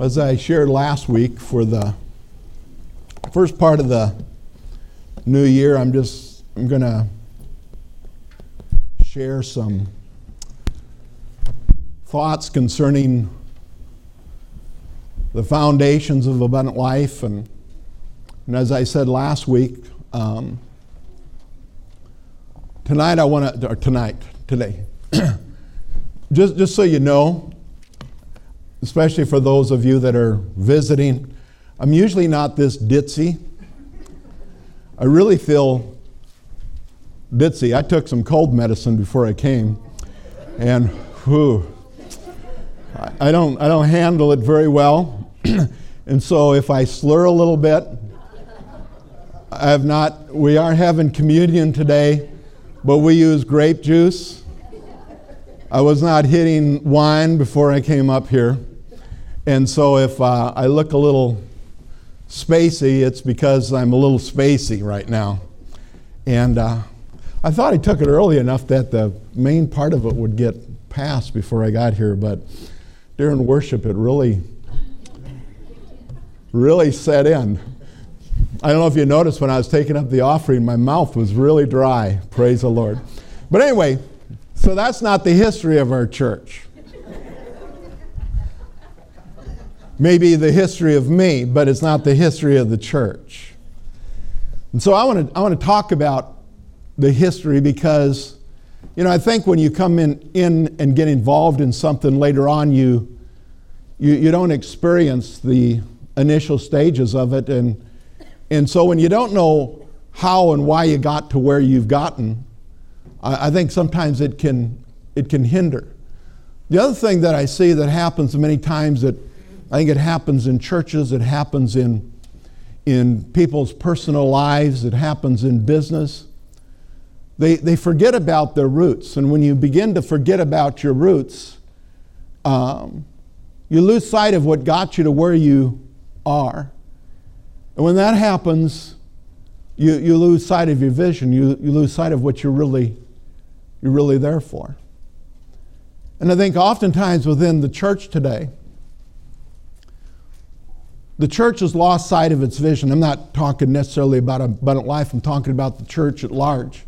As I shared last week, for the first part of the new year, I'm just I'm going to share some thoughts concerning the foundations of abundant life, and, and as I said last week, um, tonight I want to, or tonight, today, just just so you know especially for those of you that are visiting. I'm usually not this ditzy. I really feel ditzy. I took some cold medicine before I came, and whew, I don't, I don't handle it very well. and so if I slur a little bit, I have not, we are having communion today, but we use grape juice. I was not hitting wine before I came up here. And so if uh, I look a little spacey, it's because I'm a little spacey right now. And uh, I thought I took it early enough that the main part of it would get passed before I got here, but during worship, it really, really set in. I don't know if you noticed when I was taking up the offering, my mouth was really dry. Praise the Lord. But anyway, so that's not the history of our church. Maybe the history of me, but it's not the history of the church. And so I want to I want to talk about the history because you know I think when you come in in and get involved in something later on you you, you don't experience the initial stages of it and and so when you don't know how and why you got to where you've gotten, I, I think sometimes it can it can hinder. The other thing that I see that happens many times that I think it happens in churches, it happens in, in people's personal lives, it happens in business. They, they forget about their roots. And when you begin to forget about your roots, um, you lose sight of what got you to where you are. And when that happens, you, you lose sight of your vision. You, you lose sight of what you're really, you're really there for. And I think oftentimes within the church today, the church has lost sight of its vision. I'm not talking necessarily about abundant life, I'm talking about the church at large.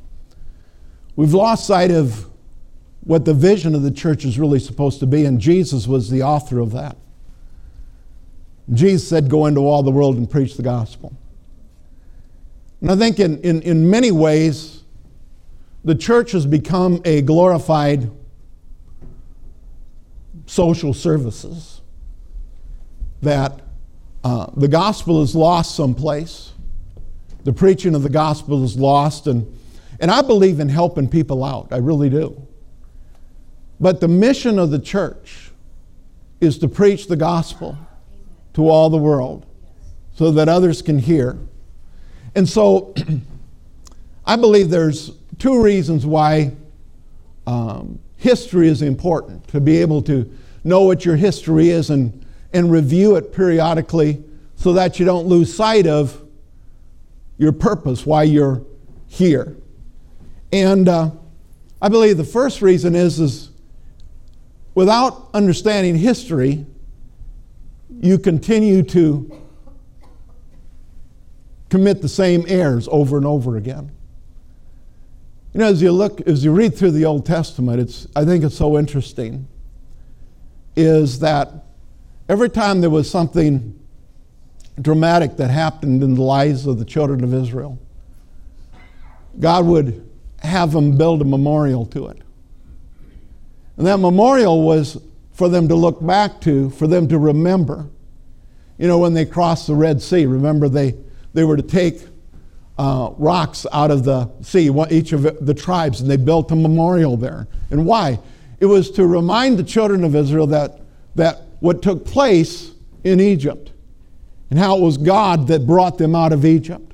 We've lost sight of what the vision of the church is really supposed to be, and Jesus was the author of that. Jesus said, Go into all the world and preach the gospel. And I think in, in, in many ways, the church has become a glorified social services that uh, the gospel is lost someplace. The preaching of the gospel is lost, and, and I believe in helping people out. I really do. But the mission of the church is to preach the gospel to all the world so that others can hear. And so I believe there's two reasons why um, history is important to be able to know what your history is and and review it periodically so that you don't lose sight of your purpose, why you're here. And uh, I believe the first reason is, is without understanding history, you continue to commit the same errors over and over again. You know, as you look, as you read through the Old Testament, it's, I think it's so interesting, is that Every time there was something dramatic that happened in the lives of the children of Israel, God would have them build a memorial to it. And that memorial was for them to look back to, for them to remember. You know, when they crossed the Red Sea, remember they, they were to take uh, rocks out of the sea, each of the tribes, and they built a memorial there. And why? It was to remind the children of Israel that, that what took place in Egypt and how it was God that brought them out of Egypt.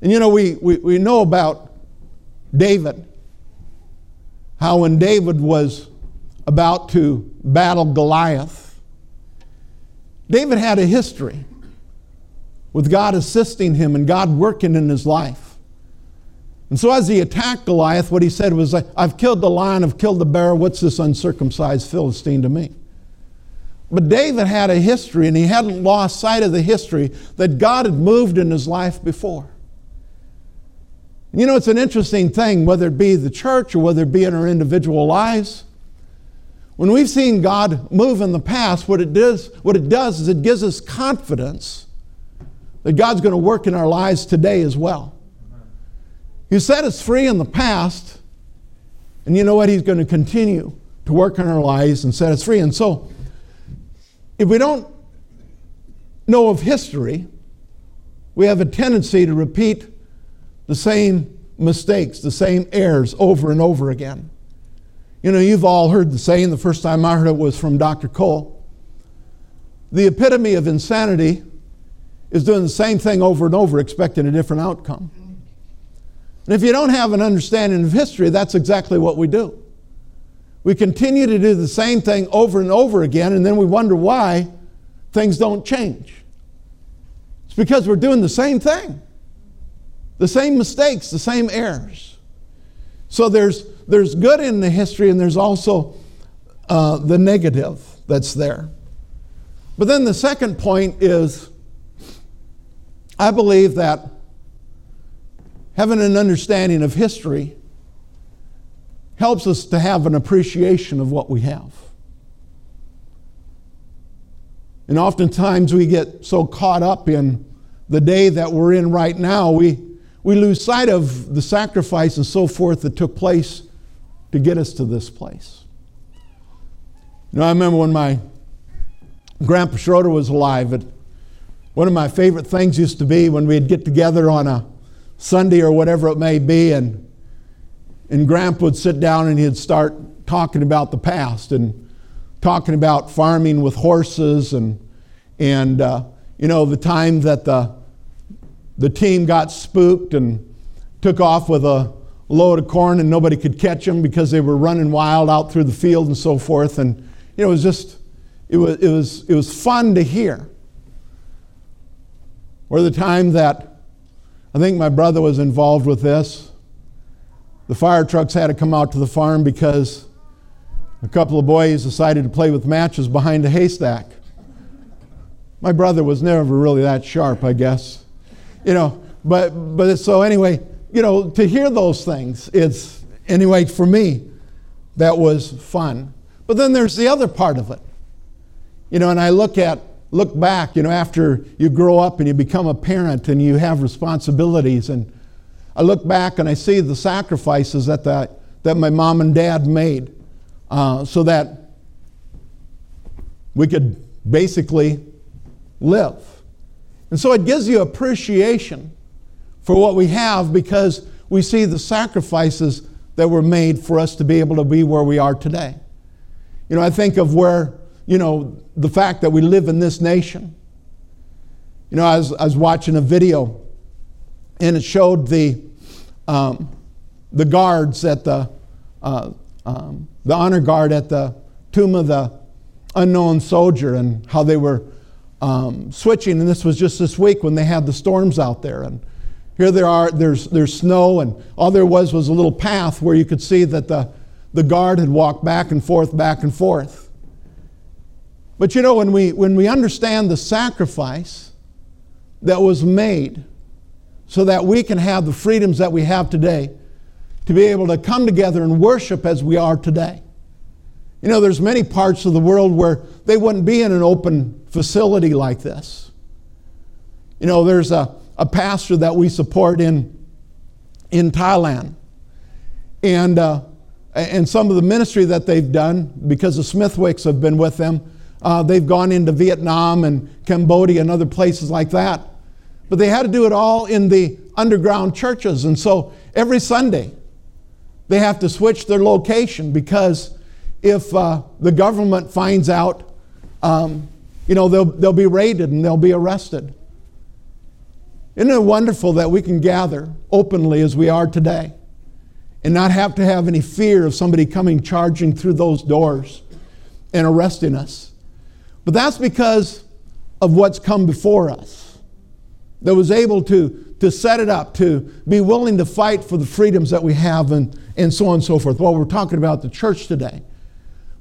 And you know, we, we, we know about David, how when David was about to battle Goliath, David had a history with God assisting him and God working in his life. And so as he attacked Goliath, what he said was, I've killed the lion, I've killed the bear, what's this uncircumcised Philistine to me? But David had a history, and he hadn't lost sight of the history that God had moved in his life before. You know, it's an interesting thing, whether it be the church or whether it be in our individual lives. When we've seen God move in the past, what it does, what it does is it gives us confidence that God's going to work in our lives today as well. He set us free in the past, and you know what? He's going to continue to work in our lives and set us free. And so, if we don't know of history, we have a tendency to repeat the same mistakes, the same errors over and over again. You know, you've all heard the saying, the first time I heard it was from Dr. Cole. The epitome of insanity is doing the same thing over and over, expecting a different outcome. And if you don't have an understanding of history, that's exactly what we do. We continue to do the same thing over and over again, and then we wonder why things don't change. It's because we're doing the same thing, the same mistakes, the same errors. So there's, there's good in the history, and there's also uh, the negative that's there. But then the second point is I believe that having an understanding of history helps us to have an appreciation of what we have. And oftentimes we get so caught up in the day that we're in right now, we, we lose sight of the sacrifice and so forth that took place to get us to this place. You know, I remember when my grandpa Schroeder was alive, one of my favorite things used to be when we'd get together on a Sunday or whatever it may be, and, and Grandpa would sit down and he'd start talking about the past and talking about farming with horses and, and uh, you know, the time that the, the team got spooked and took off with a load of corn and nobody could catch them because they were running wild out through the field and so forth. And you know, it was just, it was, it was, it was fun to hear. Or the time that I think my brother was involved with this. The fire trucks had to come out to the farm because a couple of boys decided to play with matches behind a haystack. My brother was never really that sharp, I guess. You know, but but so anyway, you know, to hear those things, it's anyway for me that was fun. But then there's the other part of it. You know, and I look at look back, you know, after you grow up and you become a parent and you have responsibilities. And I look back and I see the sacrifices that, the, that my mom and dad made uh, so that we could basically live. And so it gives you appreciation for what we have because we see the sacrifices that were made for us to be able to be where we are today. You know, I think of where you know, the fact that we live in this nation. You know, I was, I was watching a video and it showed the, um, the guards at the, uh, um, the honor guard at the tomb of the unknown soldier and how they were um, switching. And this was just this week when they had the storms out there. And here there are, there's, there's snow, and all there was was a little path where you could see that the, the guard had walked back and forth, back and forth. But you know, when we, when we understand the sacrifice that was made so that we can have the freedoms that we have today, to be able to come together and worship as we are today. You know, there's many parts of the world where they wouldn't be in an open facility like this. You know, there's a, a pastor that we support in, in Thailand. And, uh, and some of the ministry that they've done, because the Smithwicks have been with them, uh, they've gone into Vietnam and Cambodia and other places like that. But they had to do it all in the underground churches. And so every Sunday, they have to switch their location because if uh, the government finds out, um, you know, they'll, they'll be raided and they'll be arrested. Isn't it wonderful that we can gather openly as we are today and not have to have any fear of somebody coming charging through those doors and arresting us? But that's because of what's come before us that was able to, to set it up, to be willing to fight for the freedoms that we have, and, and so on and so forth. Well, we're talking about the church today.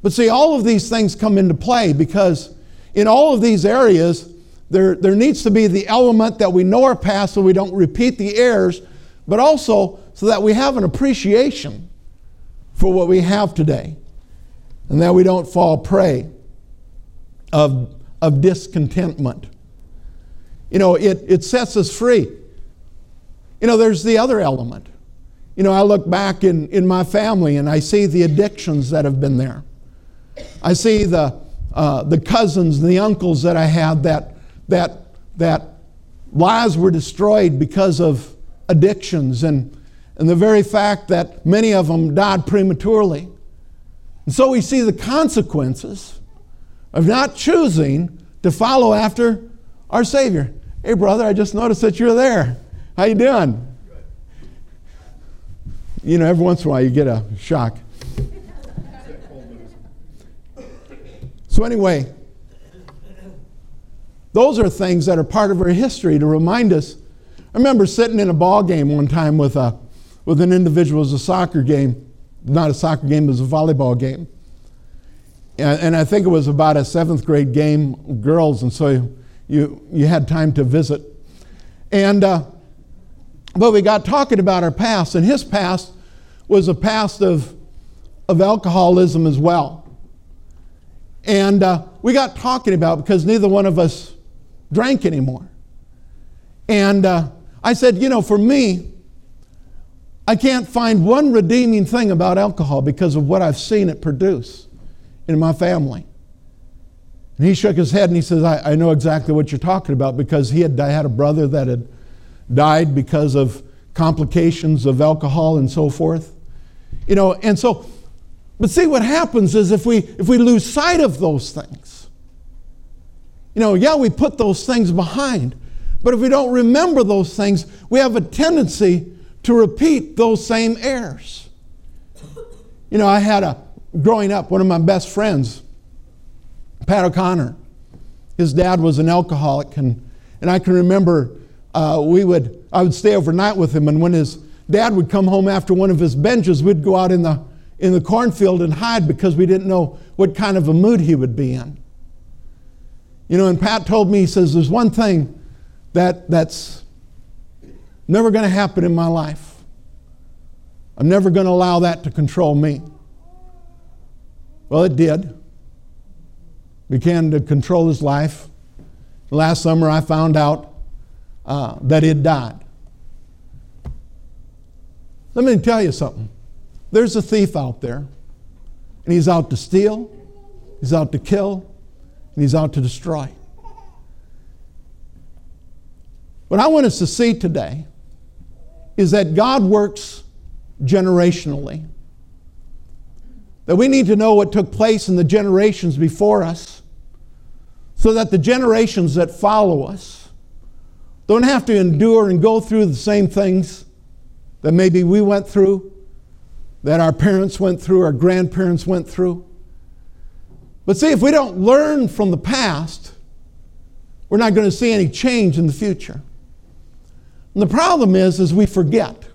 But see, all of these things come into play because in all of these areas, there, there needs to be the element that we know our past so we don't repeat the errors, but also so that we have an appreciation for what we have today and that we don't fall prey of, of discontentment. You know, it, it sets us free. You know, there's the other element. You know, I look back in, in my family and I see the addictions that have been there. I see the, uh, the cousins and the uncles that I had that, that, that lives were destroyed because of addictions and, and the very fact that many of them died prematurely. And so we see the consequences of not choosing to follow after our Savior. Hey, brother, I just noticed that you're there. How you doing? You know, every once in a while you get a shock. So anyway, those are things that are part of our history to remind us. I remember sitting in a ball game one time with a with an individual. It was a soccer game, not a soccer game, it was a volleyball game. And, and I think it was about a seventh grade game, girls, and so you, you had time to visit. And, uh, but we got talking about our past, and his past was a past of, of alcoholism as well. And uh, we got talking about because neither one of us drank anymore. And uh, I said, you know, for me, I can't find one redeeming thing about alcohol because of what I've seen it produce in my family. And he shook his head and he says, I, I know exactly what you're talking about because he had I had a brother that had died because of complications of alcohol and so forth. You know, and so, but see what happens is if we if we lose sight of those things, you know, yeah, we put those things behind, but if we don't remember those things, we have a tendency to repeat those same errors. You know, I had a growing up, one of my best friends Pat O'Connor. His dad was an alcoholic, and, and I can remember uh, we would, I would stay overnight with him, and when his dad would come home after one of his binges, we'd go out in the, in the cornfield and hide because we didn't know what kind of a mood he would be in. You know, and Pat told me, he says, there's one thing that, that's never going to happen in my life. I'm never going to allow that to control me. Well, it did began to control his life. Last summer, I found out uh, that he had died. Let me tell you something. There's a thief out there, and he's out to steal, he's out to kill, and he's out to destroy. What I want us to see today is that God works generationally. That we need to know what took place in the generations before us so that the generations that follow us don't have to endure and go through the same things that maybe we went through, that our parents went through, our grandparents went through. But see, if we don't learn from the past, we're not going to see any change in the future. And the problem is, is we forget.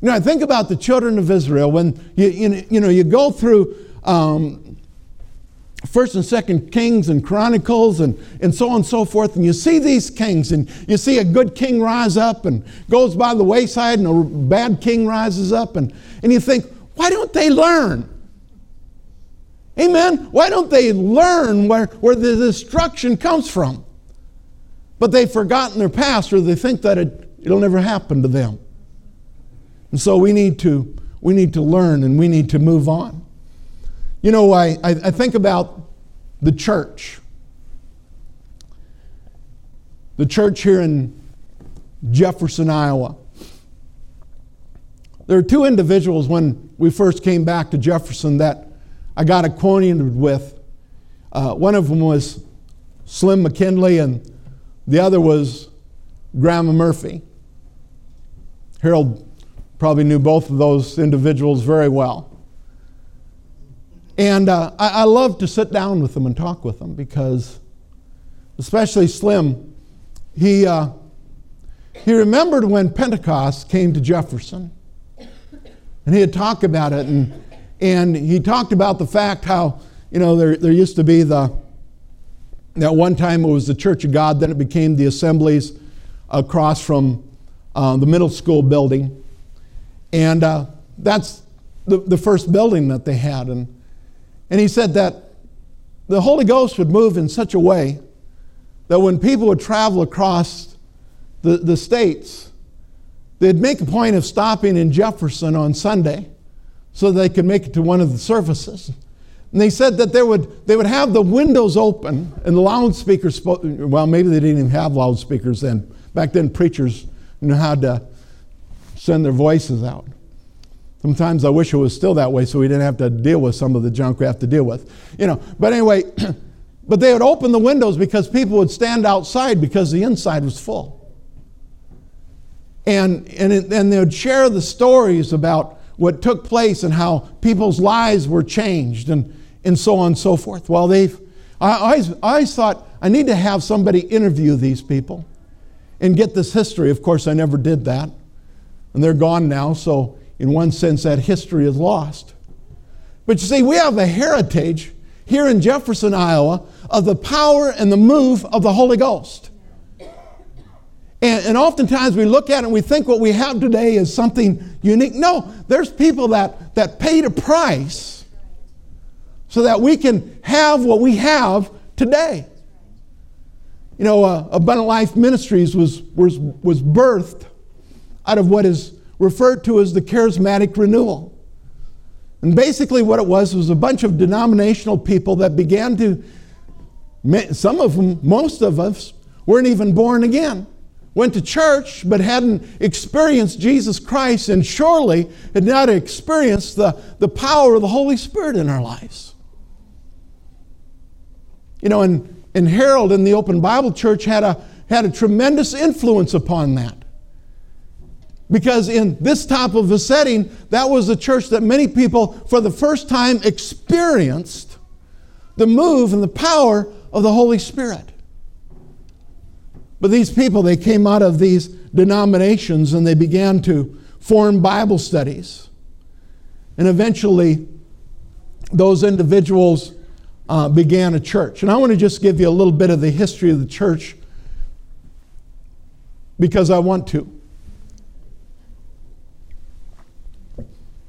You know, I think about the children of Israel when you, you, know, you go through um, First and Second Kings and Chronicles and, and so on and so forth. And you see these kings, and you see a good king rise up and goes by the wayside, and a bad king rises up, and, and you think, why don't they learn? Amen? Why don't they learn where, where the destruction comes from? But they've forgotten their past, or they think that it, it'll never happen to them. And so we need to, we need to learn and we need to move on. You know, I, I think about the church. The church here in Jefferson, Iowa. There are two individuals when we first came back to Jefferson that I got acquainted with. Uh, one of them was Slim McKinley, and the other was Grandma Murphy. Harold probably knew both of those individuals very well. And uh, I, I love to sit down with them and talk with them because, especially Slim, he, uh, he remembered when Pentecost came to Jefferson. And he had talked about it, and, and he talked about the fact how, you know, there, there used to be the, At one time it was the Church of God, then it became the assemblies across from uh, the middle school building. And uh, that's the, the first building that they had. And, and he said that the Holy Ghost would move in such a way that when people would travel across the, the states, they'd make a point of stopping in Jefferson on Sunday so they could make it to one of the services. And they said that they would, they would have the windows open and the loudspeakers, well, maybe they didn't even have loudspeakers then. Back then, preachers knew how to send their voices out. Sometimes I wish it was still that way so we didn't have to deal with some of the junk we have to deal with. You know, but anyway, but they would open the windows because people would stand outside because the inside was full. And, and, it, and they would share the stories about what took place and how people's lives were changed and, and so on and so forth. Well, they've, I always, I always thought I need to have somebody interview these people and get this history. Of course, I never did that. And they're gone now, so in one sense, that history is lost. But you see, we have a heritage here in Jefferson, Iowa, of the power and the move of the Holy Ghost. And, and oftentimes we look at it and we think what we have today is something unique. No, there's people that, that paid a price so that we can have what we have today. You know, uh, Abundant Life Ministries was, was, was birthed out of what is referred to as the charismatic renewal. And basically, what it was was a bunch of denominational people that began to, some of them, most of us, weren't even born again. Went to church, but hadn't experienced Jesus Christ, and surely had not experienced the, the power of the Holy Spirit in our lives. You know, and, and Harold in the Open Bible Church had a, had a tremendous influence upon that. Because in this type of a setting, that was the church that many people, for the first time, experienced the move and the power of the Holy Spirit. But these people, they came out of these denominations and they began to form Bible studies. And eventually, those individuals uh, began a church. And I want to just give you a little bit of the history of the church because I want to.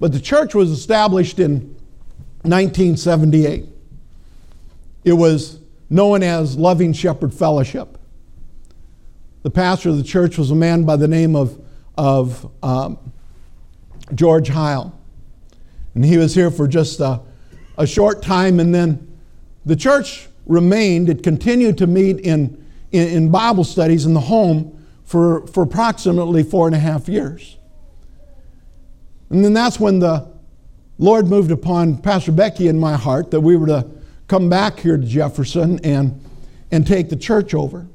But the church was established in 1978. It was known as Loving Shepherd Fellowship. The pastor of the church was a man by the name of, of um, George Heil. And he was here for just a, a short time, and then the church remained, it continued to meet in, in, in Bible studies in the home for, for approximately four and a half years. And then that's when the Lord moved upon Pastor Becky and my heart that we were to come back here to Jefferson and, and take the church over.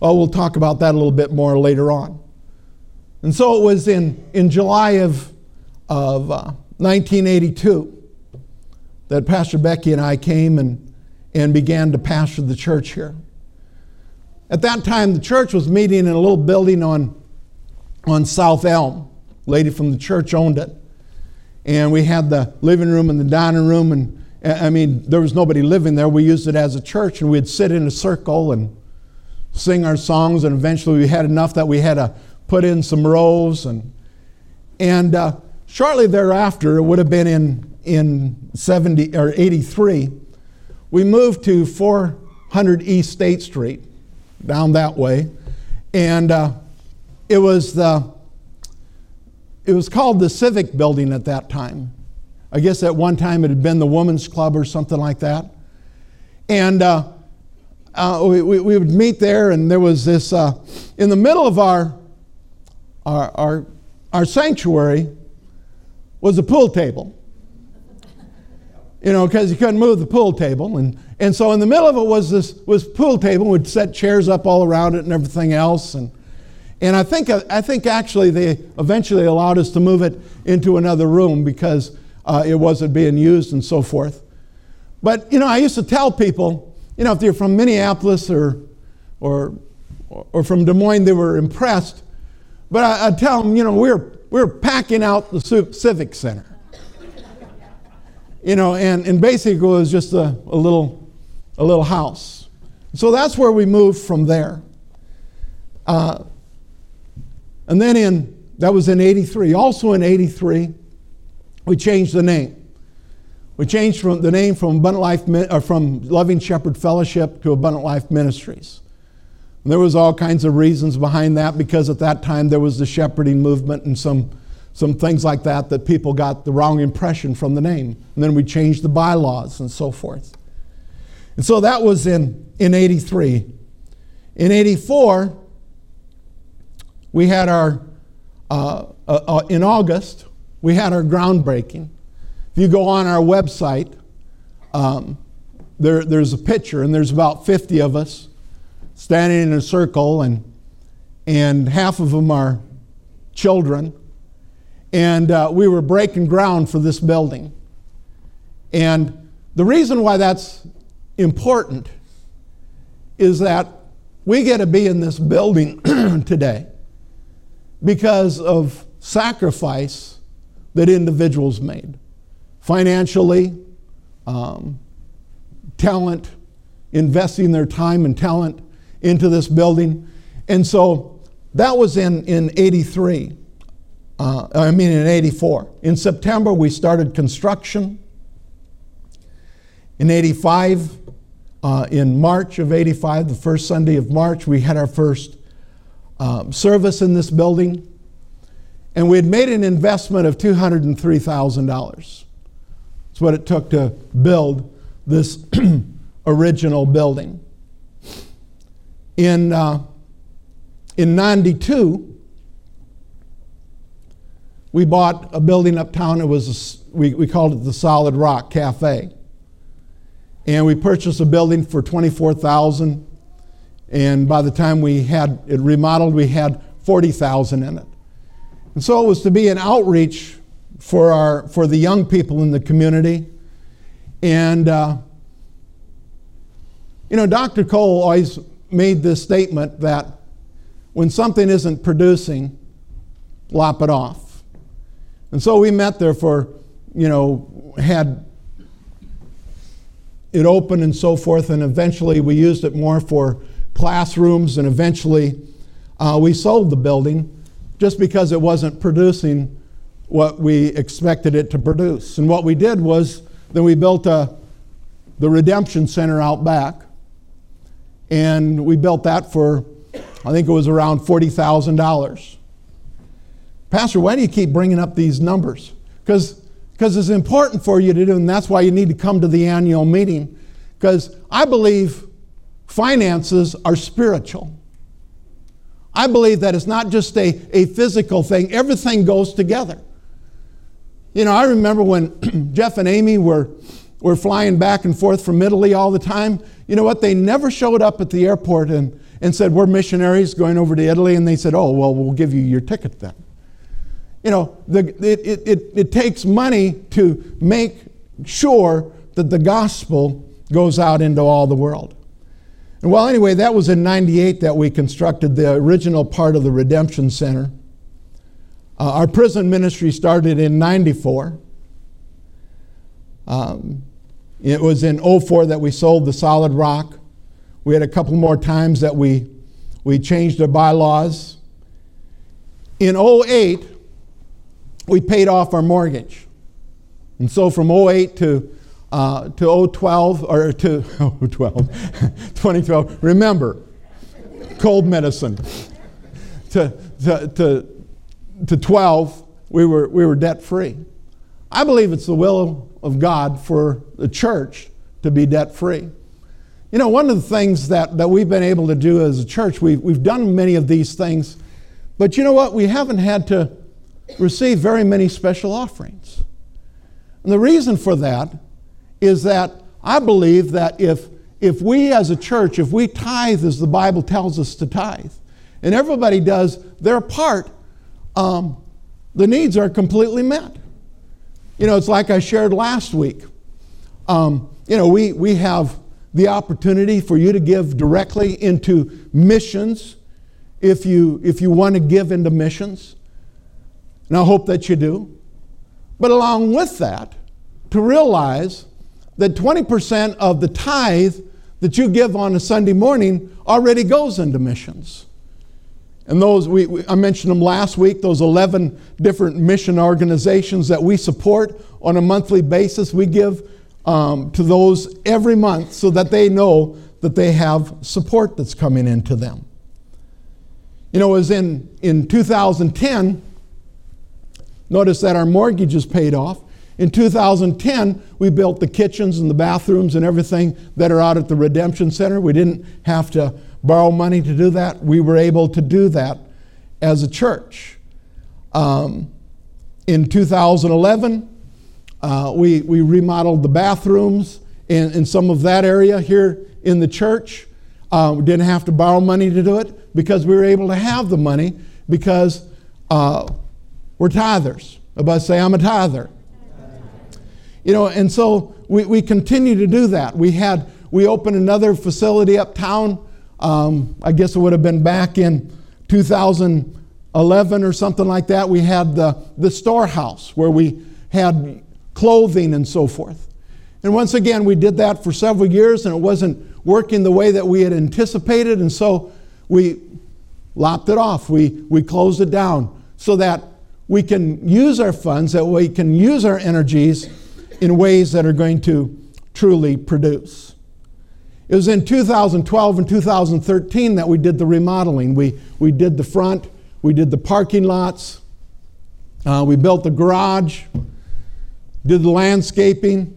Well, we'll talk about that a little bit more later on. And so it was in, in July of, of uh, 1982 that Pastor Becky and I came and, and began to pastor the church here. At that time, the church was meeting in a little building on, on South Elm lady from the church owned it. And we had the living room and the dining room. And I mean, there was nobody living there. We used it as a church, and we'd sit in a circle and sing our songs. And eventually, we had enough that we had to put in some rows. And, and uh, shortly thereafter, it would have been in, in 70 or 83, we moved to 400 East State Street, down that way. And uh, it was the it was called the Civic Building at that time. I guess at one time it had been the Women's Club or something like that. And uh, uh, we, we, we, would meet there, and there was this, uh, in the middle of our, our, our, our sanctuary was a pool table. You know, because you couldn't move the pool table. And, and so in the middle of it was this was pool table. We'd set chairs up all around it and everything else. And, and I think, I think actually they eventually allowed us to move it into another room because uh, it wasn't being used and so forth. But, you know, I used to tell people, you know, if they're from Minneapolis or, or, or from Des Moines, they were impressed. But I, would tell them, you know, we we're, we're packing out the Civic Center. you know, and, and basically it was just a, a little a little house. So that's where we moved from there. Uh, and then in, that was in 83. Also in 83, we changed the name. We changed from the name from Abundant Life, or uh, from Loving Shepherd Fellowship to Abundant Life Ministries. And there was all kinds of reasons behind that because at that time there was the shepherding movement and some, some things like that that people got the wrong impression from the name. And then we changed the bylaws and so forth. And so that was in, in 83. In 84, we had our, uh, uh, uh, in August, we had our groundbreaking. If you go on our website, um, there, there's a picture, and there's about 50 of us standing in a circle, and, and half of them are children. And uh, we were breaking ground for this building. And the reason why that's important is that we get to be in this building today because of sacrifice that individuals made financially, um, talent, investing their time and talent into this building. And so that was in, in 83. Uh, I mean, in 84. In September, we started construction. In 85, uh, in March of 85, the first Sunday of March, we had our first um, service in this building. And we had made an investment of $203,000. That's what it took to build this original building. In, uh, in 92, we bought a building uptown. It was, a, we, we called it the Solid Rock Cafe. And we purchased a building for 24000 And by the time we had it remodeled, we had 40000 in it. And so it was to be an outreach for, our, for the young people in the community. And, uh, you know, Dr. Cole always made this statement that when something isn't producing, lop it off. And so we met there for, you know, had it open and so forth, and eventually we used it more for classrooms, and eventually uh, we sold the building just because it wasn't producing what we expected it to produce. And what we did was then we built a, the Redemption Center out back and we built that for, I think it was around $40,000. Pastor, why do you keep bringing up these numbers? Because it's important for you to do, and that's why you need to come to the annual meeting. Because I believe finances are spiritual. I believe that it's not just a, a physical thing, everything goes together. You know, I remember when Jeff and Amy were, were flying back and forth from Italy all the time. You know what? They never showed up at the airport and, and said, We're missionaries going over to Italy. And they said, Oh, well, we'll give you your ticket then. You know, the, it, it, it, it takes money to make sure that the gospel goes out into all the world. Well, anyway, that was in 98 that we constructed the original part of the Redemption Center. Uh, our prison ministry started in 94. Um, it was in 04 that we sold the solid rock. We had a couple more times that we, we changed our bylaws. In 08, we paid off our mortgage. And so from 08 to, uh, to 012, or to 012, 2012, remember, cold medicine, to, to, to, to 12, we were, we were debt free. I believe it's the will of God for the church to be debt free. You know, one of the things that, that we've been able to do as a church, we've, we've done many of these things, but you know what? We haven't had to receive very many special offerings. And the reason for that is that I believe that if, if we as a church, if we tithe as the Bible tells us to tithe, and everybody does their part, um, the needs are completely met. You know, it's like I shared last week. Um, you know, we, we have the opportunity for you to give directly into missions if you, if you want to give into missions. And I hope that you do. But along with that, to realize that 20% of the tithe that you give on a Sunday morning already goes into missions. And those, we, we, I mentioned them last week, those 11 different mission organizations that we support on a monthly basis. We give um, to those every month so that they know that they have support that's coming into them. You know, as in, in 2010, notice that our mortgage is paid off. In 2010, we built the kitchens and the bathrooms and everything that are out at the Redemption Center. We didn't have to borrow money to do that. We were able to do that as a church. Um, in 2011, uh, we, we remodeled the bathrooms in, in some of that area here in the church. Uh, we didn't have to borrow money to do it because we were able to have the money because uh, we're tithers. Everybody say, I'm a tither. You know, and so we, we continue to do that. We had we opened another facility uptown. Um, I guess it would have been back in 2011 or something like that. We had the, the storehouse where we had clothing and so forth. And once again, we did that for several years and it wasn't working the way that we had anticipated. And so we lopped it off. We, we closed it down so that we can use our funds, that we can use our energies in ways that are going to truly produce. It was in 2012 and 2013 that we did the remodeling. We, we did the front, we did the parking lots, uh, we built the garage, did the landscaping,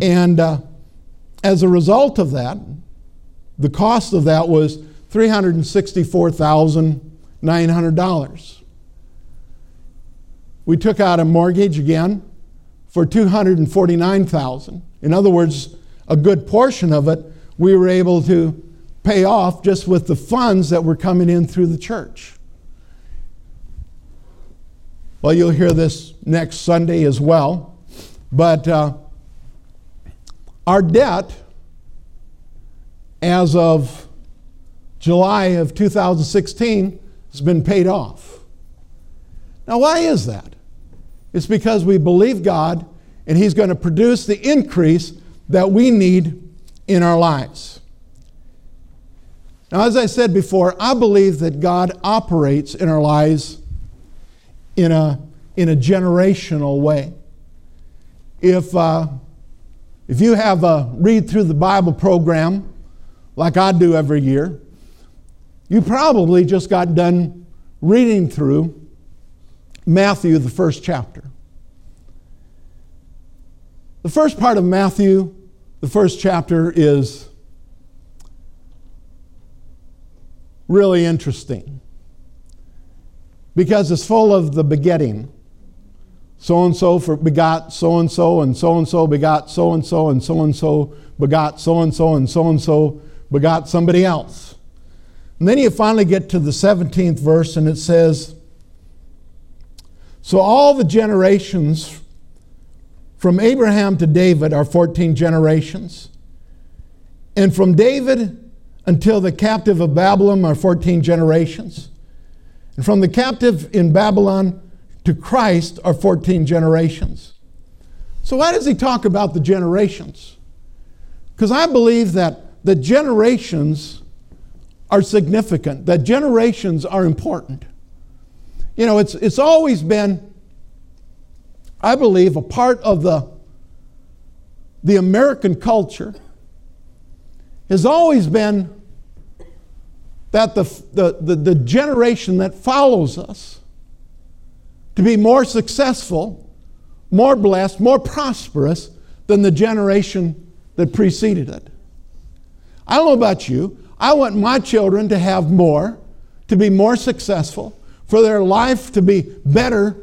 and uh, as a result of that, the cost of that was $364,900. We took out a mortgage again for 249,000. In other words, a good portion of it we were able to pay off just with the funds that were coming in through the church. Well, you'll hear this next Sunday as well, but uh, our debt as of July of 2016 has been paid off. Now, why is that? It's because we believe God and He's going to produce the increase that we need in our lives. Now, as I said before, I believe that God operates in our lives in a, in a generational way. If, uh, if you have a read through the Bible program, like I do every year, you probably just got done reading through Matthew, the first chapter. The first part of Matthew, the first chapter, is really interesting because it's full of the begetting so and so begot so and so, and so and so begot so and so, and so and so begot so and so, and so and so begot somebody else. And then you finally get to the 17th verse, and it says, So all the generations from Abraham to David are 14 generations, and from David until the captive of Babylon are 14 generations, and from the captive in Babylon to Christ are 14 generations. So, why does he talk about the generations? Because I believe that the generations are significant, that generations are important. You know, it's, it's always been, I believe, a part of the, the American culture, has always been that the, the, the, the generation that follows us to be more successful, more blessed, more prosperous than the generation that preceded it. I don't know about you. I want my children to have more, to be more successful, for their life to be better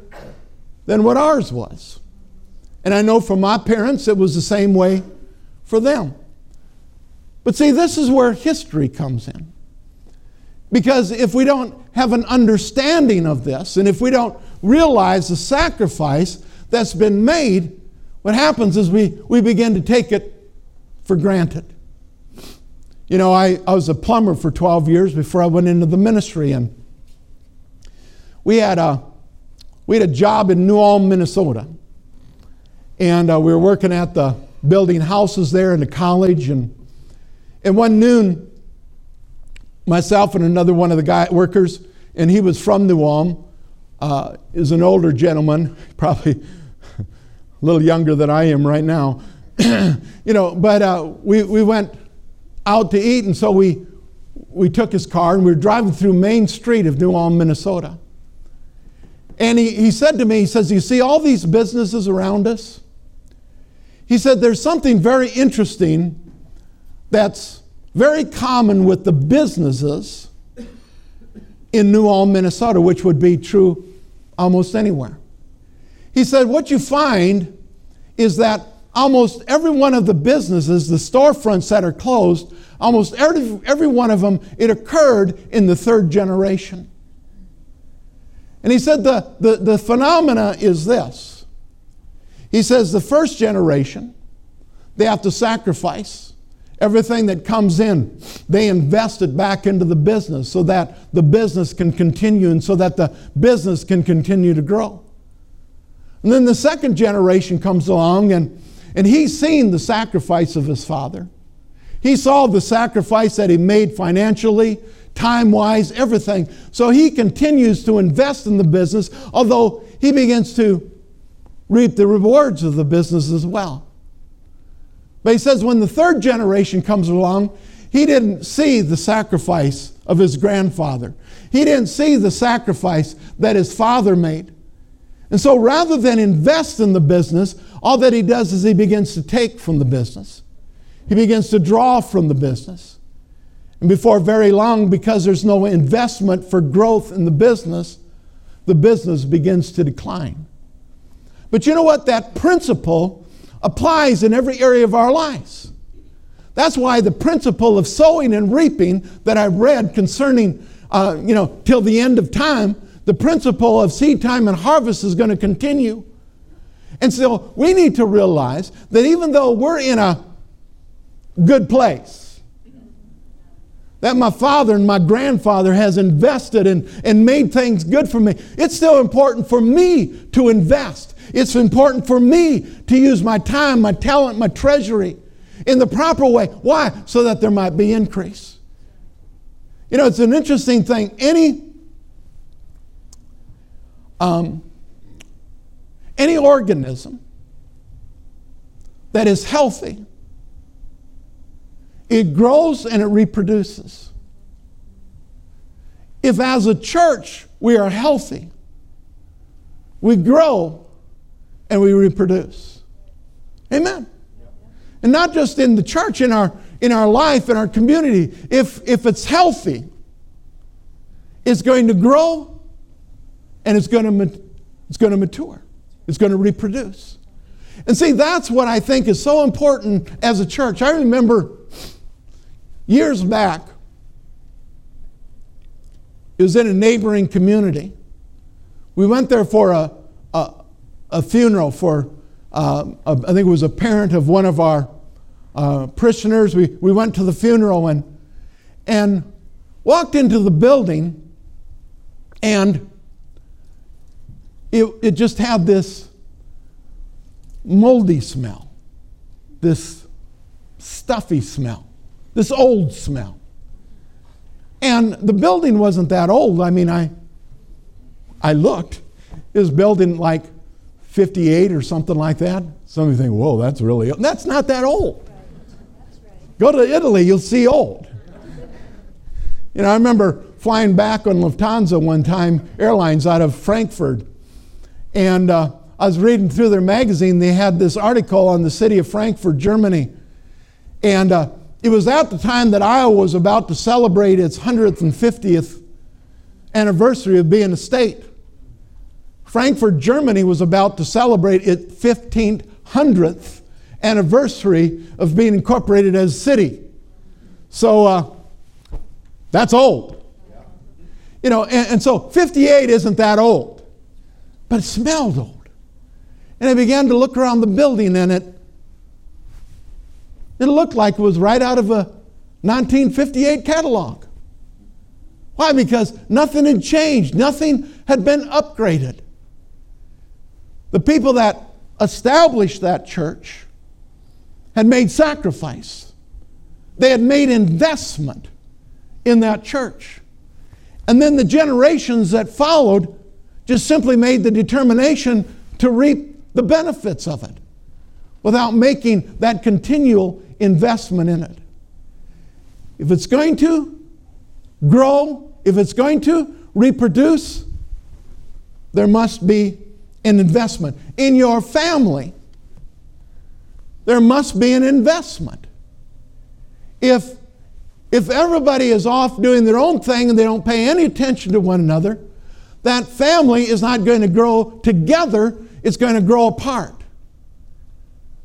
than what ours was. And I know for my parents it was the same way for them. But see, this is where history comes in. Because if we don't have an understanding of this, and if we don't realize the sacrifice that's been made, what happens is we, we begin to take it for granted. You know, I, I was a plumber for 12 years before I went into the ministry, and we had a, we had a job in New Ulm, Minnesota. And uh, we were working at the building houses there in the college, and And one noon, myself and another one of the guy workers, and he was from New Ulm, uh, is an older gentleman, probably a little younger than I am right now. you know, but uh, we, we went out to eat, and so we, we took his car and we were driving through Main Street of New Ulm, Minnesota. And he, he said to me, he says, You see all these businesses around us? He said, There's something very interesting that's very common with the businesses in New Minnesota, which would be true almost anywhere. He said, What you find is that almost every one of the businesses, the storefronts that are closed, almost every, every one of them, it occurred in the third generation. And he said the, the, the phenomena is this. He says the first generation, they have to sacrifice everything that comes in. They invest it back into the business so that the business can continue and so that the business can continue to grow. And then the second generation comes along and, and he's seen the sacrifice of his father. He saw the sacrifice that he made financially, time wise, everything. So he continues to invest in the business, although he begins to reap the rewards of the business as well. But he says when the third generation comes along, he didn't see the sacrifice of his grandfather. He didn't see the sacrifice that his father made. And so rather than invest in the business, all that he does is he begins to take from the business. He begins to draw from the business. And before very long, because there's no investment for growth in the business, the business begins to decline. But you know what? That principle applies in every area of our lives. That's why the principle of sowing and reaping that I read concerning, uh, you know, till the end of time, the principle of seed time and harvest is going to continue. And so we need to realize that even though we're in a good place. That my father and my grandfather has invested and, and made things good for me. It's still important for me to invest. It's important for me to use my time, my talent, my treasury in the proper way. Why? So that there might be increase. You know, it's an interesting thing. Any um, any organism that is healthy it grows and it reproduces. If, as a church, we are healthy, we grow and we reproduce. Amen. And not just in the church, in our, in our life, in our community. If, if it's healthy, it's going to grow and it's going to, it's going to mature, it's going to reproduce. And see, that's what I think is so important as a church. I remember Years back, it was in a neighboring community. We went there for a, a, a funeral for, uh, a, I think it was a parent of one of our uh, parishioners. We, we went to the funeral and, and walked into the building, and it, it just had this moldy smell, this stuffy smell this old smell. And the building wasn't that old. I mean, I, I looked. Built in like 58 or something like that. Some of you think, whoa, that's really old. That's not that old. Go to Italy, you'll see old. You know, I remember flying back on Lufthansa one time, airlines out of Frankfurt, and uh, I was reading through their magazine. They had this article on the city of Frankfurt, Germany, and uh, it was at the time that Iowa was about to celebrate its 150th anniversary of being a state. Frankfurt, Germany was about to celebrate its 1500th anniversary of being incorporated as a city. So uh, that's old. You know, and, and so 58 isn't that old, but it smelled old. And I began to look around the building and it it looked like it was right out of a 1958 catalog. Why? Because nothing had changed, nothing had been upgraded. The people that established that church had made sacrifice. They had made investment in that church. And then the generations that followed just simply made the determination to reap the benefits of it without making that continual investment in it. If it's going to grow, if it's going to reproduce, there must be an investment. In your family, there must be an investment. If, if everybody is off doing their own thing and they don't pay any attention to one another, that family is not going to grow together, it's going to grow apart.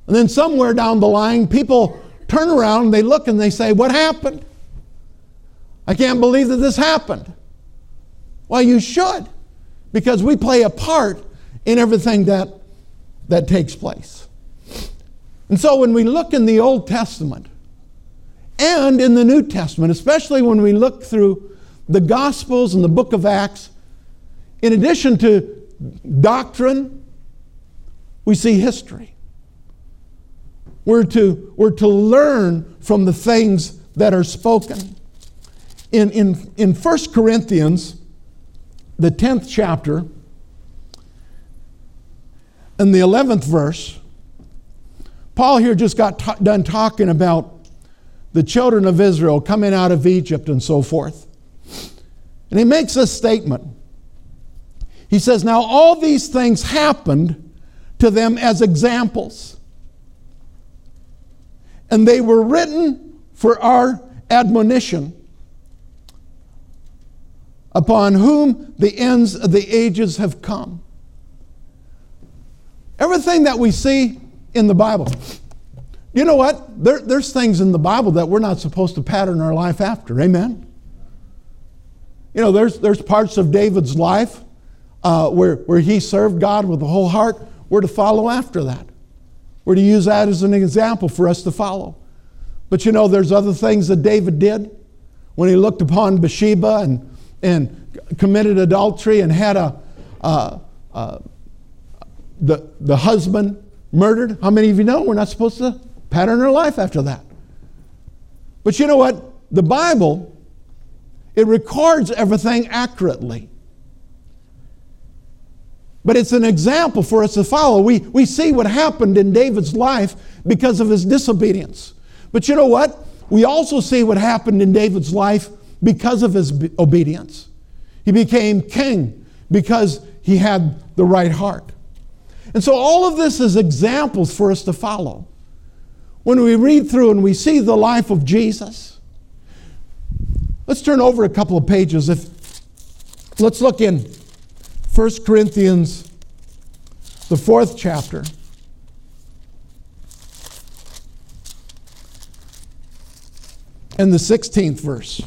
And then somewhere down the line, people turn around and they look and they say, What happened? I can't believe that this happened. Well, you should, because we play a part in everything that, that takes place. And so when we look in the Old Testament and in the New Testament, especially when we look through the Gospels and the book of Acts, in addition to doctrine, we see history. We're to, we're to learn from the things that are spoken. In, in, in 1 Corinthians, the 10th chapter, and the 11th verse, Paul here just got t- done talking about the children of Israel coming out of Egypt and so forth. And he makes this statement. He says, Now all these things happened to them as examples, and they were written for our admonition, upon whom the ends of the ages have come. Everything that we see in the Bible, you know what? There, there's things in the Bible that we're not supposed to pattern our life after. Amen? You know, there's, there's parts of David's life uh, where, where he served God with the whole heart, we're to follow after that. We're to use that as an example for us to follow. But you know, there's other things that David did when he looked upon Bathsheba and, and committed adultery and had a, uh, uh, the, the husband murdered. How many of you know we're not supposed to pattern our life after that? But you know what? The Bible, it records everything accurately. But it's an example for us to follow. We, we see what happened in David's life because of his disobedience. But you know what? We also see what happened in David's life because of his obedience. He became king because he had the right heart. And so all of this is examples for us to follow. When we read through and we see the life of Jesus, let's turn over a couple of pages. If let's look in 1 Corinthians, the fourth chapter. And the 16th verse.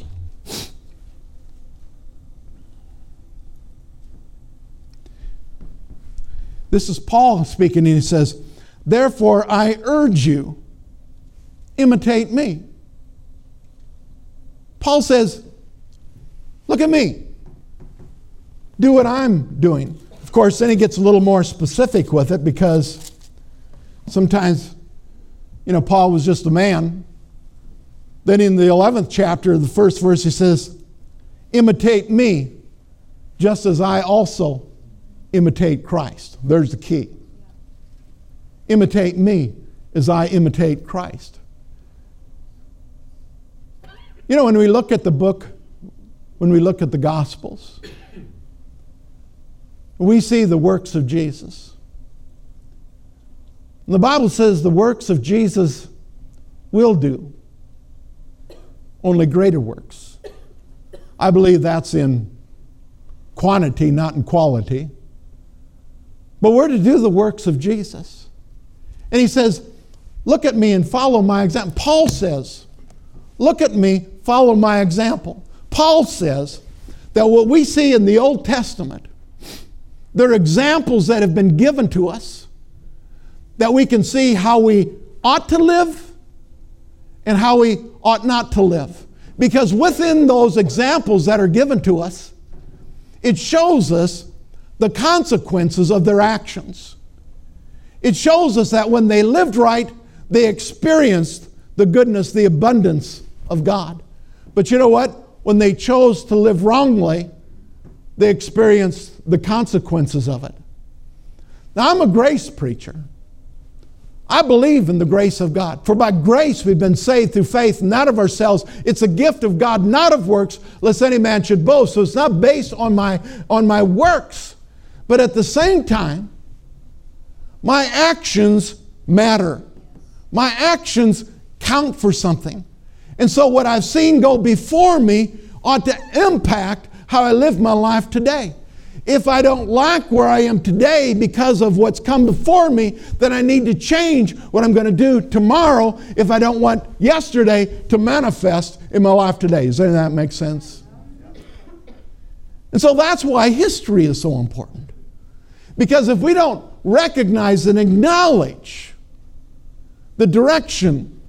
This is Paul speaking, and he says, Therefore, I urge you, imitate me. Paul says, Look at me do what I'm doing. Of course, then he gets a little more specific with it because sometimes, you know, Paul was just a man. Then in the 11th chapter, the first verse, he says, Imitate me, just as I also imitate Christ. There's the key. Imitate me as I imitate Christ. You know, when we look at the book, when we look at the Gospels, we see the works of Jesus. And the Bible says the works of Jesus will do, only greater works. I believe that's in quantity, not in quality. But we're to do the works of Jesus. And he says, Look at me and follow my example. Paul says, Look at me, follow my example. Paul says that what we see in the Old Testament there are examples that have been given to us that we can see how we ought to live and how we ought not to live. Because within those examples that are given to us, it shows us the consequences of their actions. It shows us that when they lived right, they experienced the goodness, the abundance of God. But you know what? When they chose to live wrongly, they experience the consequences of it. Now, I'm a grace preacher. I believe in the grace of God. For by grace we've been saved through faith, not of ourselves. It's a gift of God, not of works, lest any man should boast. So it's not based on my, on my works. But at the same time, my actions matter. My actions count for something. And so what I've seen go before me ought to impact how I live my life today. If I don't like where I am today because of what's come before me, then I need to change what I'm going to do tomorrow if I don't want yesterday to manifest in my life today. Does any of that make sense? And so that's why history is so important. Because if we don't recognize and acknowledge the direction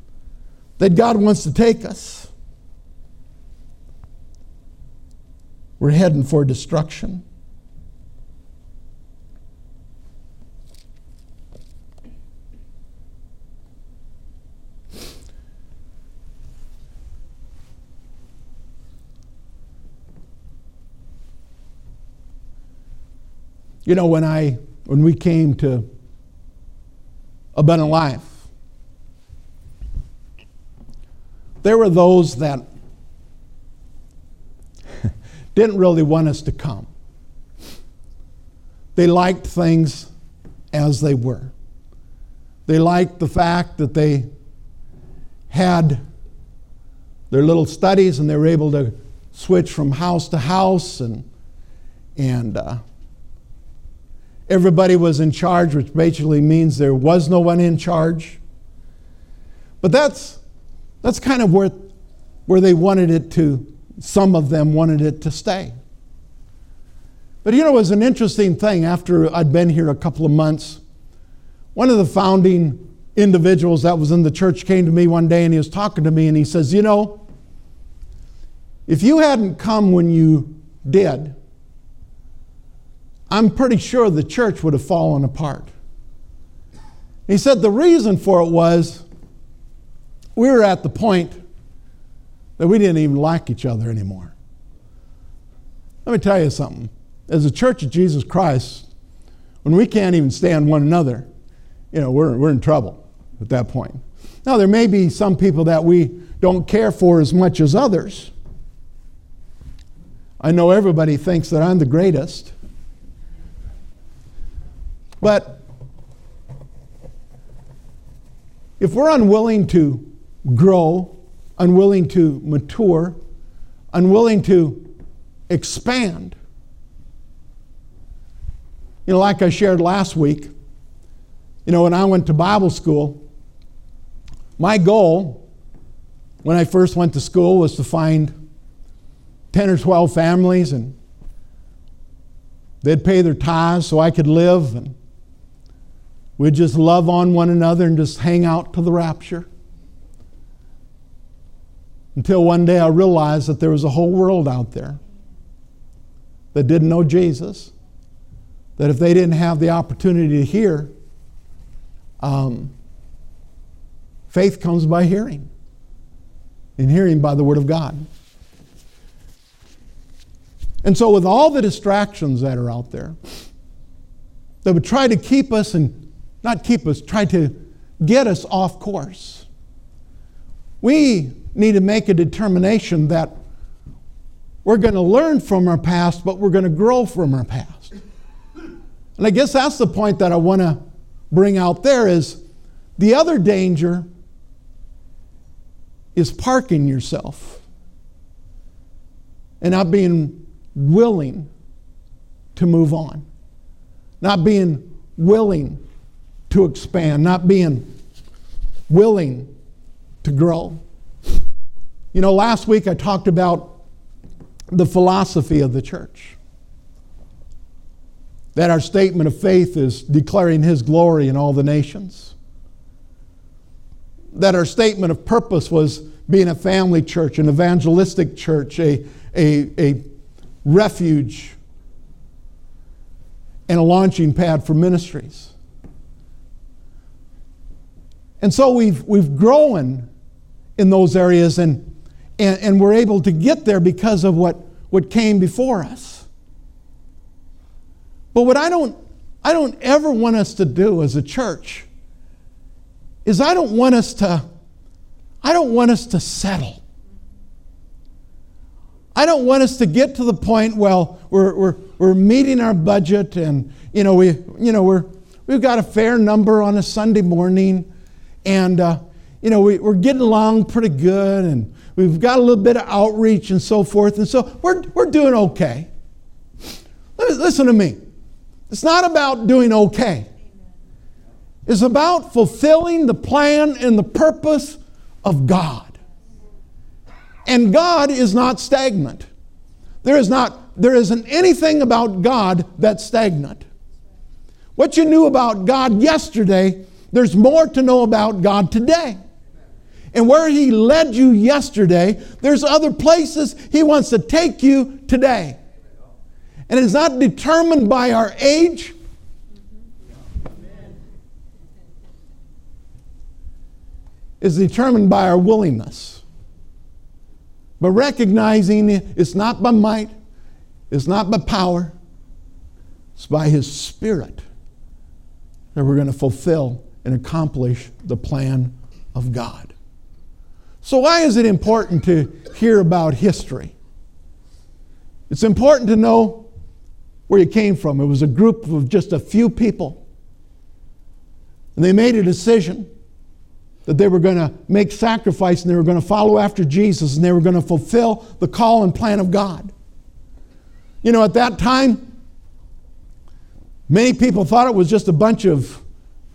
that God wants to take us, we're heading for destruction. You know, when I when we came to abundant life, there were those that didn't really want us to come. They liked things as they were. They liked the fact that they had their little studies and they were able to switch from house to house and and uh, Everybody was in charge, which basically means there was no one in charge. But that's, that's kind of where, where they wanted it to, some of them wanted it to stay. But you know, it was an interesting thing after I'd been here a couple of months. One of the founding individuals that was in the church came to me one day and he was talking to me and he says, You know, if you hadn't come when you did, I'm pretty sure the church would have fallen apart. He said the reason for it was we were at the point that we didn't even like each other anymore. Let me tell you something. As a church of Jesus Christ, when we can't even stand one another, you know, we're, we're in trouble at that point. Now, there may be some people that we don't care for as much as others. I know everybody thinks that I'm the greatest. But if we're unwilling to grow, unwilling to mature, unwilling to expand, you know, like I shared last week, you know, when I went to Bible school, my goal when I first went to school was to find 10 or 12 families and they'd pay their tithes so I could live and We'd just love on one another and just hang out to the rapture. Until one day I realized that there was a whole world out there that didn't know Jesus, that if they didn't have the opportunity to hear, um, faith comes by hearing, and hearing by the Word of God. And so, with all the distractions that are out there that would try to keep us and not keep us, try to get us off course. We need to make a determination that we're going to learn from our past, but we're going to grow from our past. And I guess that's the point that I want to bring out there is the other danger is parking yourself and not being willing to move on, not being willing to expand, not being willing to grow. You know, last week I talked about the philosophy of the church. That our statement of faith is declaring His glory in all the nations. That our statement of purpose was being a family church, an evangelistic church, a, a, a refuge, and a launching pad for ministries. And so we've, we've grown in those areas, and, and, and we're able to get there because of what, what came before us. But what I don't, I don't ever want us to do as a church is I don't want us to, I don't want us to settle. I don't want us to get to the point, well, we're, we're, we're meeting our budget and, you know, we, you know, we're, we've got a fair number on a Sunday morning and, uh, you know, we, we're getting along pretty good and we've got a little bit of outreach and so forth. And so we're, we're doing okay. Listen to me. It's not about doing okay. It's about fulfilling the plan and the purpose of God. And God is not stagnant. There is not there isn't anything about God that's stagnant. What you knew about God yesterday, there's more to know about God today. And where He led you yesterday, there's other places He wants to take you today. And it's not determined by our age. It's determined by our willingness. But recognizing it's not by might, it's not by power, it's by His Spirit that we're going to fulfill and accomplish the plan of God. So, why is it important to hear about history? It's important to know where you came from. It was a group of just a few people. And they made a decision that they were going to make sacrifice and they were going to follow after Jesus and they were going to fulfill the call and plan of God. You know, at that time, many people thought it was just a bunch of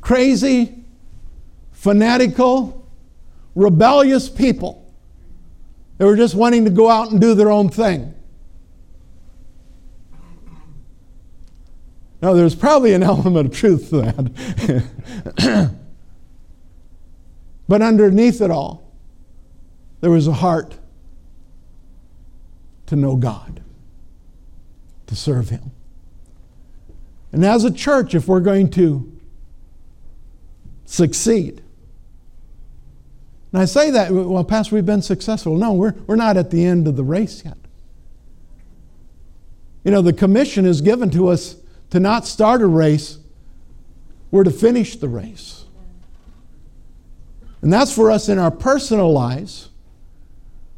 crazy, fanatical, rebellious people. They were just wanting to go out and do their own thing. Now, there's probably an element of truth to that. But underneath it all, there was a heart to know God, to serve Him. And as a church, if we're going to succeed, and I say that, well, Pastor, we've been successful. No, we're, we're not at the end of the race yet. You know, the commission is given to us to not start a race, we're to finish the race. And that's for us in our personal lives.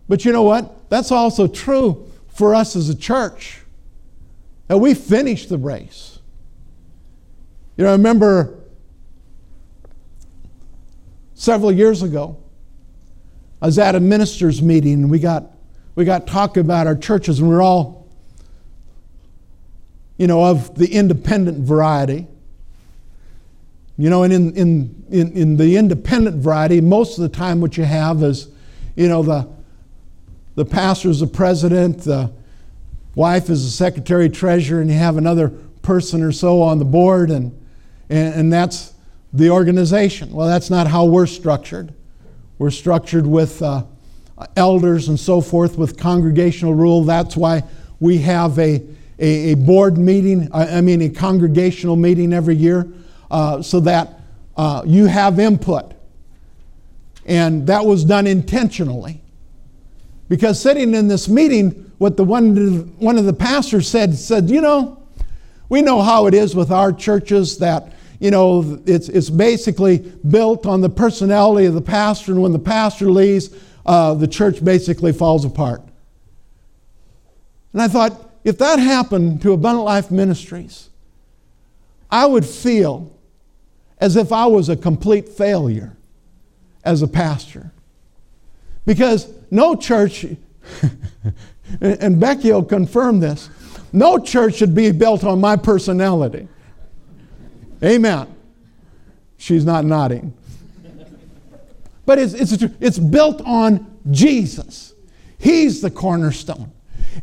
But you know what? That's also true for us as a church. That we finish the race. You know, I remember several years ago, I was at a minister's meeting and we got we got talking about our churches and we we're all, you know, of the independent variety. You know, and in, in, in, in, the independent variety, most of the time what you have is, you know, the, the pastor is the president, the wife is the secretary treasurer, and you have another person or so on the board, and, and, and that's the organization. Well, that's not how we're structured. We're structured with uh, elders and so forth with congregational rule. That's why we have a, a, a board meeting, I mean, a congregational meeting every year uh, so that uh, you have input. And that was done intentionally. Because sitting in this meeting, what the one, one of the pastors said, said, you know, we know how it is with our churches that, you know, it's, it's basically built on the personality of the pastor, and when the pastor leaves, uh, the church basically falls apart. And I thought, if that happened to Abundant Life Ministries, I would feel as if I was a complete failure as a pastor. Because no church, and Becky will confirm this, no church should be built on my personality. Amen. She's not nodding. But it's, it's, it's built on Jesus. He's the cornerstone.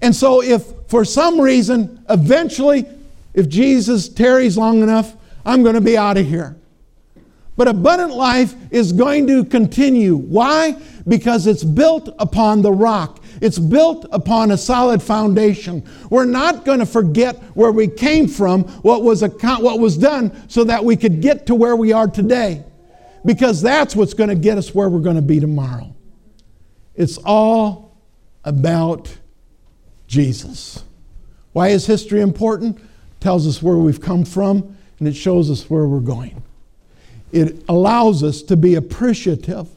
And so, if for some reason, eventually, if Jesus tarries long enough, I'm going to be out of here. But abundant life is going to continue. Why? Because it's built upon the rock. It's built upon a solid foundation. We're not going to forget where we came from, what was, what was done, so that we could get to where we are today. Because that's what's going to get us where we're going to be tomorrow. It's all about Jesus. Why is history important? It tells us where we've come from and it shows us where we're going. It allows us to be appreciative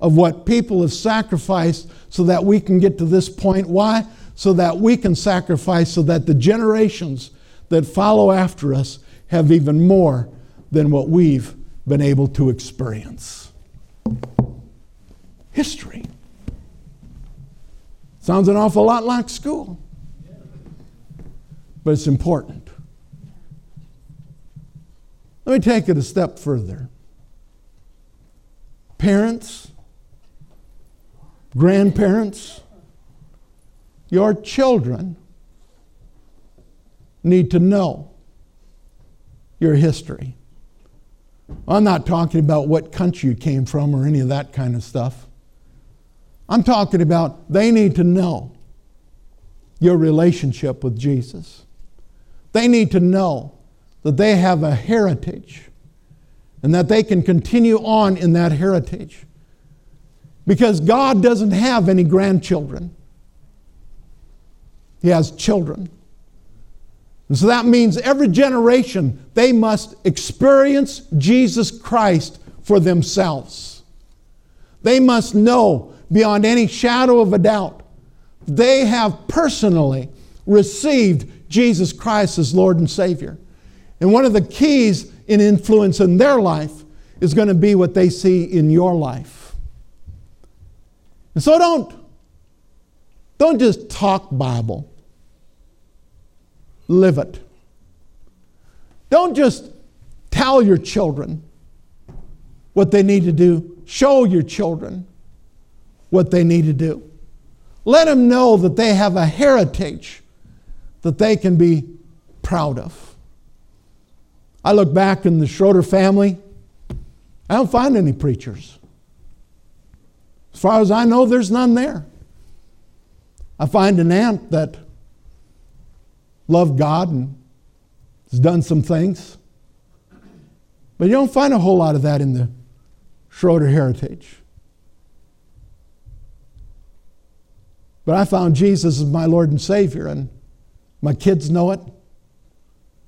of what people have sacrificed so that we can get to this point. Why? So that we can sacrifice so that the generations that follow after us have even more than what we've been able to experience. History. Sounds an awful lot like school, but it's important. Let me take it a step further. Parents, grandparents, your children need to know your history. I'm not talking about what country you came from or any of that kind of stuff. I'm talking about they need to know your relationship with Jesus. They need to know that they have a heritage and that they can continue on in that heritage. Because God doesn't have any grandchildren, He has children. And so that means every generation, they must experience Jesus Christ for themselves. They must know beyond any shadow of a doubt they have personally received Jesus Christ as Lord and Savior. And one of the keys in influence in their life is going to be what they see in your life. And so don't, don't just talk Bible, live it. Don't just tell your children what they need to do, show your children what they need to do. Let them know that they have a heritage that they can be proud of. I look back in the Schroeder family, I don't find any preachers. As far as I know, there's none there. I find an aunt that loved God and has done some things. But you don't find a whole lot of that in the Schroeder heritage. But I found Jesus as my Lord and Savior, and my kids know it,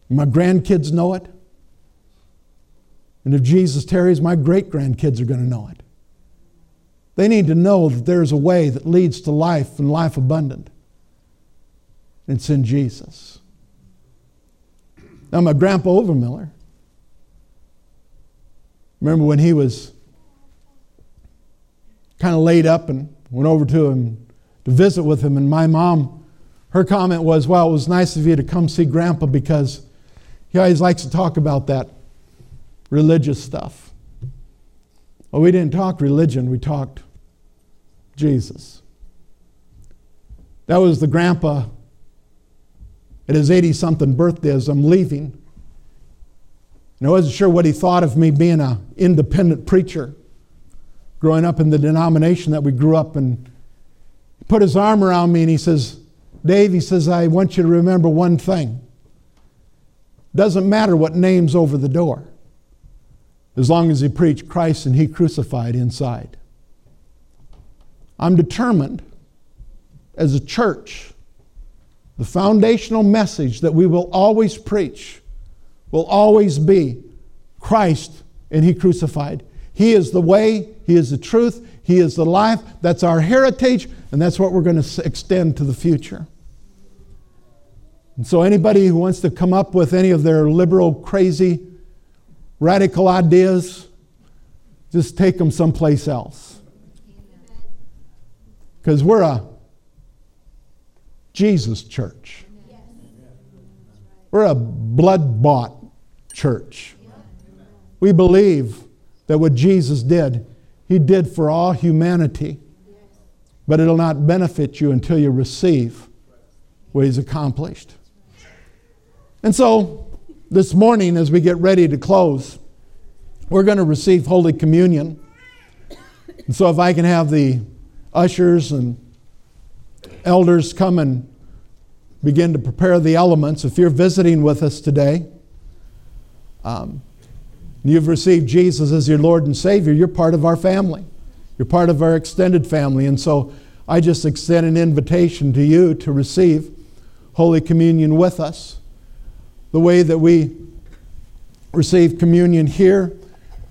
my grandkids know it. And if Jesus tarries, my great grandkids are going to know it. They need to know that there's a way that leads to life and life abundant. It's in Jesus. Now, my grandpa Overmiller, remember when he was kind of laid up and went over to him to visit with him, and my mom, her comment was, Well, it was nice of you to come see grandpa because he always likes to talk about that religious stuff. Well, we didn't talk religion, we talked Jesus. That was the grandpa at his 80 something birthday as I'm leaving. And I wasn't sure what he thought of me being an independent preacher growing up in the denomination that we grew up in. He put his arm around me and he says, Dave, he says, I want you to remember one thing. Doesn't matter what name's over the door as long as he preached Christ and he crucified inside. I'm determined as a church, the foundational message that we will always preach will always be Christ and he crucified. He is the way, he is the truth, he is the life. That's our heritage, and that's what we're going to extend to the future. And so, anybody who wants to come up with any of their liberal, crazy, radical ideas, just take them someplace else. Because we're a Jesus church. We're a blood bought church. We believe that what Jesus did, He did for all humanity. But it'll not benefit you until you receive what He's accomplished. And so, this morning, as we get ready to close, we're going to receive Holy Communion. And so, if I can have the ushers and elders come and begin to prepare the elements. If you're visiting with us today, um, you've received Jesus as your Lord and Savior, you're part of our family. You're part of our extended family. And so I just extend an invitation to you to receive Holy Communion with us. The way that we receive communion here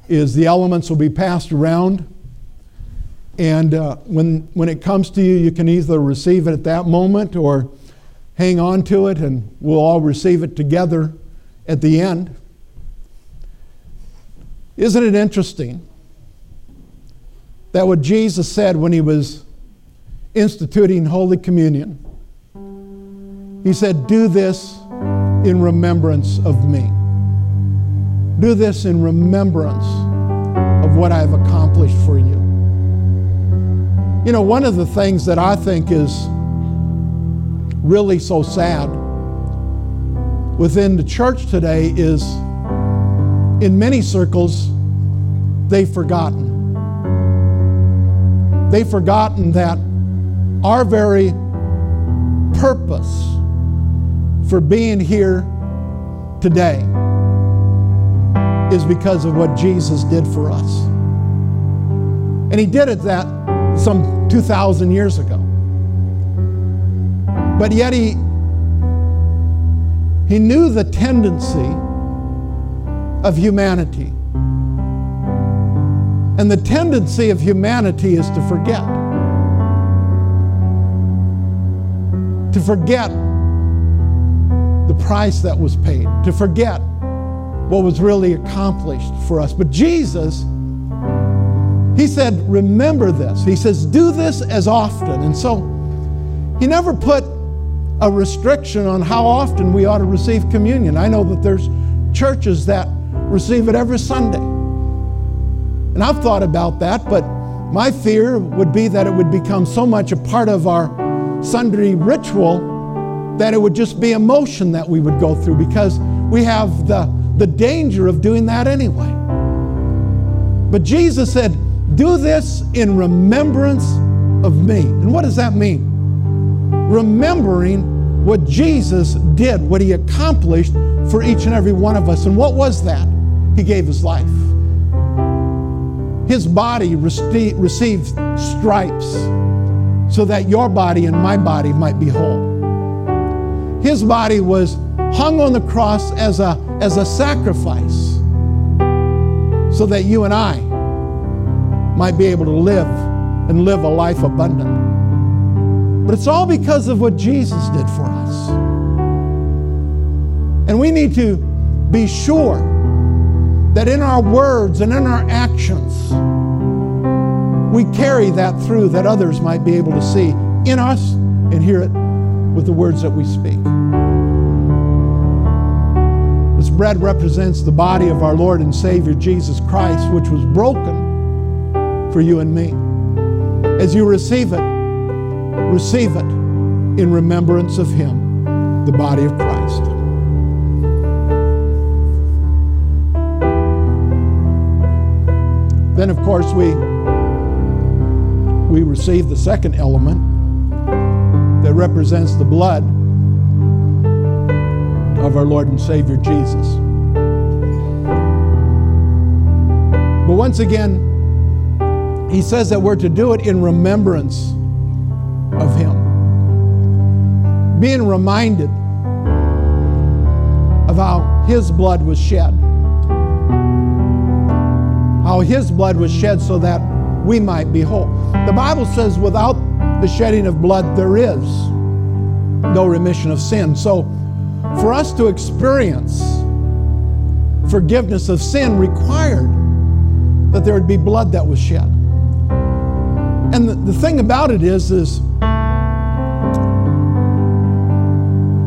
is the elements will be passed around. And uh, when, when it comes to you, you can either receive it at that moment or hang on to it, and we'll all receive it together at the end. Isn't it interesting that what Jesus said when he was instituting Holy Communion, he said, Do this in remembrance of me. Do this in remembrance of what I've accomplished for you. You know, one of the things that I think is really so sad within the church today is in many circles, they've forgotten. They've forgotten that our very purpose for being here today is because of what Jesus did for us. And He did it that some 2,000 years ago. But yet He, he knew the tendency of humanity. And the tendency of humanity is to forget. To forget the price that was paid, to forget what was really accomplished for us. But Jesus, He said, Remember this. He says, Do this as often. And so He never put a restriction on how often we ought to receive communion. I know that there's churches that receive it every Sunday. And I've thought about that, but my fear would be that it would become so much a part of our Sunday ritual that it would just be emotion that we would go through because we have the, the danger of doing that anyway. But Jesus said, Do this in remembrance of me. And what does that mean? Remembering what Jesus did, what he accomplished for each and every one of us. And what was that? He gave his life. His body received stripes so that your body and my body might be whole. His body was hung on the cross as a, as a sacrifice so that you and I might be able to live and live a life abundant. But it's all because of what Jesus did for us. And we need to be sure that in our words and in our actions, we carry that through that others might be able to see in us and hear it with the words that we speak. This bread represents the body of our Lord and Savior Jesus Christ, which was broken for you and me. As you receive it, receive it in remembrance of Him, the body of Christ. Then, of course, we, we receive the second element represents the blood of our Lord and Savior Jesus. But once again, he says that we're to do it in remembrance of him. Being reminded of how his blood was shed. How his blood was shed so that we might be whole. The Bible says, without the shedding of blood, there is no remission of sin. So, for us to experience forgiveness of sin required that there would be blood that was shed. And the, the thing about it is, is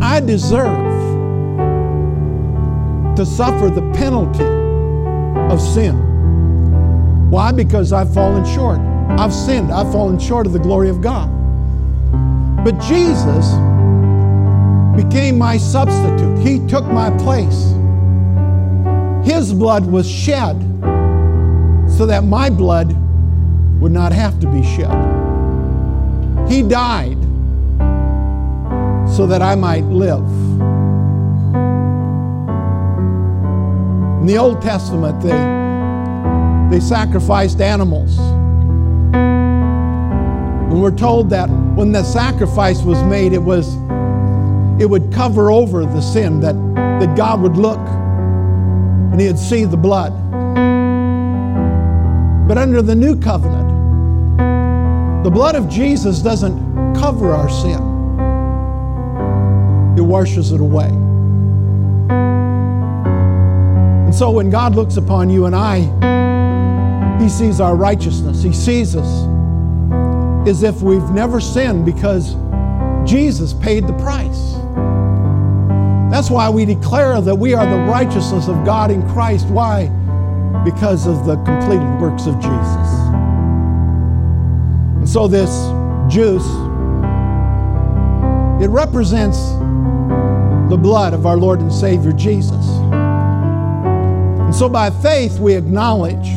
I deserve to suffer the penalty of sin. Why? Because I've fallen short. I've sinned. I've fallen short of the glory of God. But Jesus became my substitute. He took my place. His blood was shed so that my blood would not have to be shed. He died so that I might live. In the Old Testament, they, they sacrificed animals And we're told that when the sacrifice was made, it was it would cover over the sin, that, that God would look and he'd see the blood. But under the new covenant, the blood of Jesus doesn't cover our sin. It washes it away. And so when God looks upon you and I, He sees our righteousness. He sees us as if we've never sinned because Jesus paid the price. That's why we declare that we are the righteousness of God in Christ. Why? Because of the completed works of Jesus. And so this juice, it represents the blood of our Lord and Savior Jesus. And so by faith, we acknowledge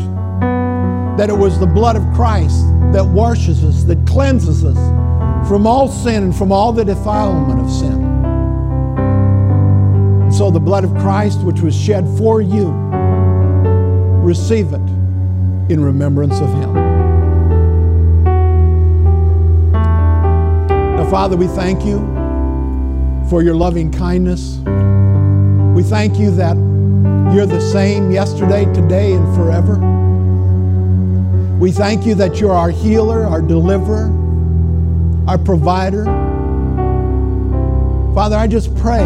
that it was the blood of Christ that washes us, that cleanses us from all sin and from all the defilement of sin. And so the blood of Christ, which was shed for you, receive it in remembrance of Him. Now, Father, we thank you for your loving kindness. We thank you that you're the same yesterday, today, and forever. We thank you that you're our healer, our deliverer, our provider. Father, I just pray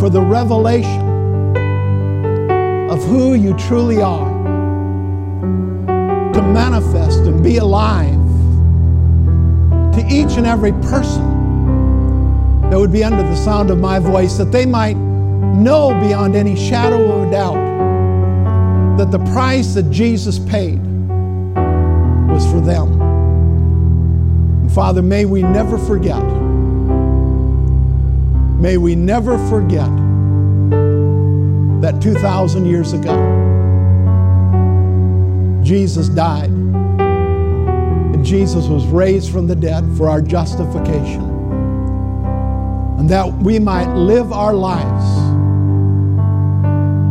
for the revelation of who you truly are to manifest and be alive to each and every person that would be under the sound of my voice, that they might know beyond any shadow of a doubt that the price that Jesus paid was for them. And Father, may we never forget, may we never forget that 2,000 years ago, Jesus died and Jesus was raised from the dead for our justification and that we might live our lives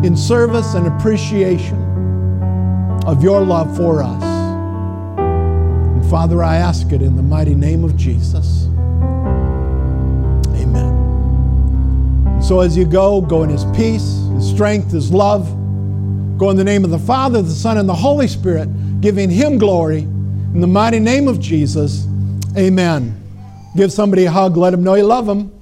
in service and appreciation of your love for us. And Father, I ask it in the mighty name of Jesus. Amen. And so as you go, go in his peace, his strength, his love. Go in the name of the Father, the Son, and the Holy Spirit, giving him glory. In the mighty name of Jesus, amen. Give somebody a hug, let them know you love them.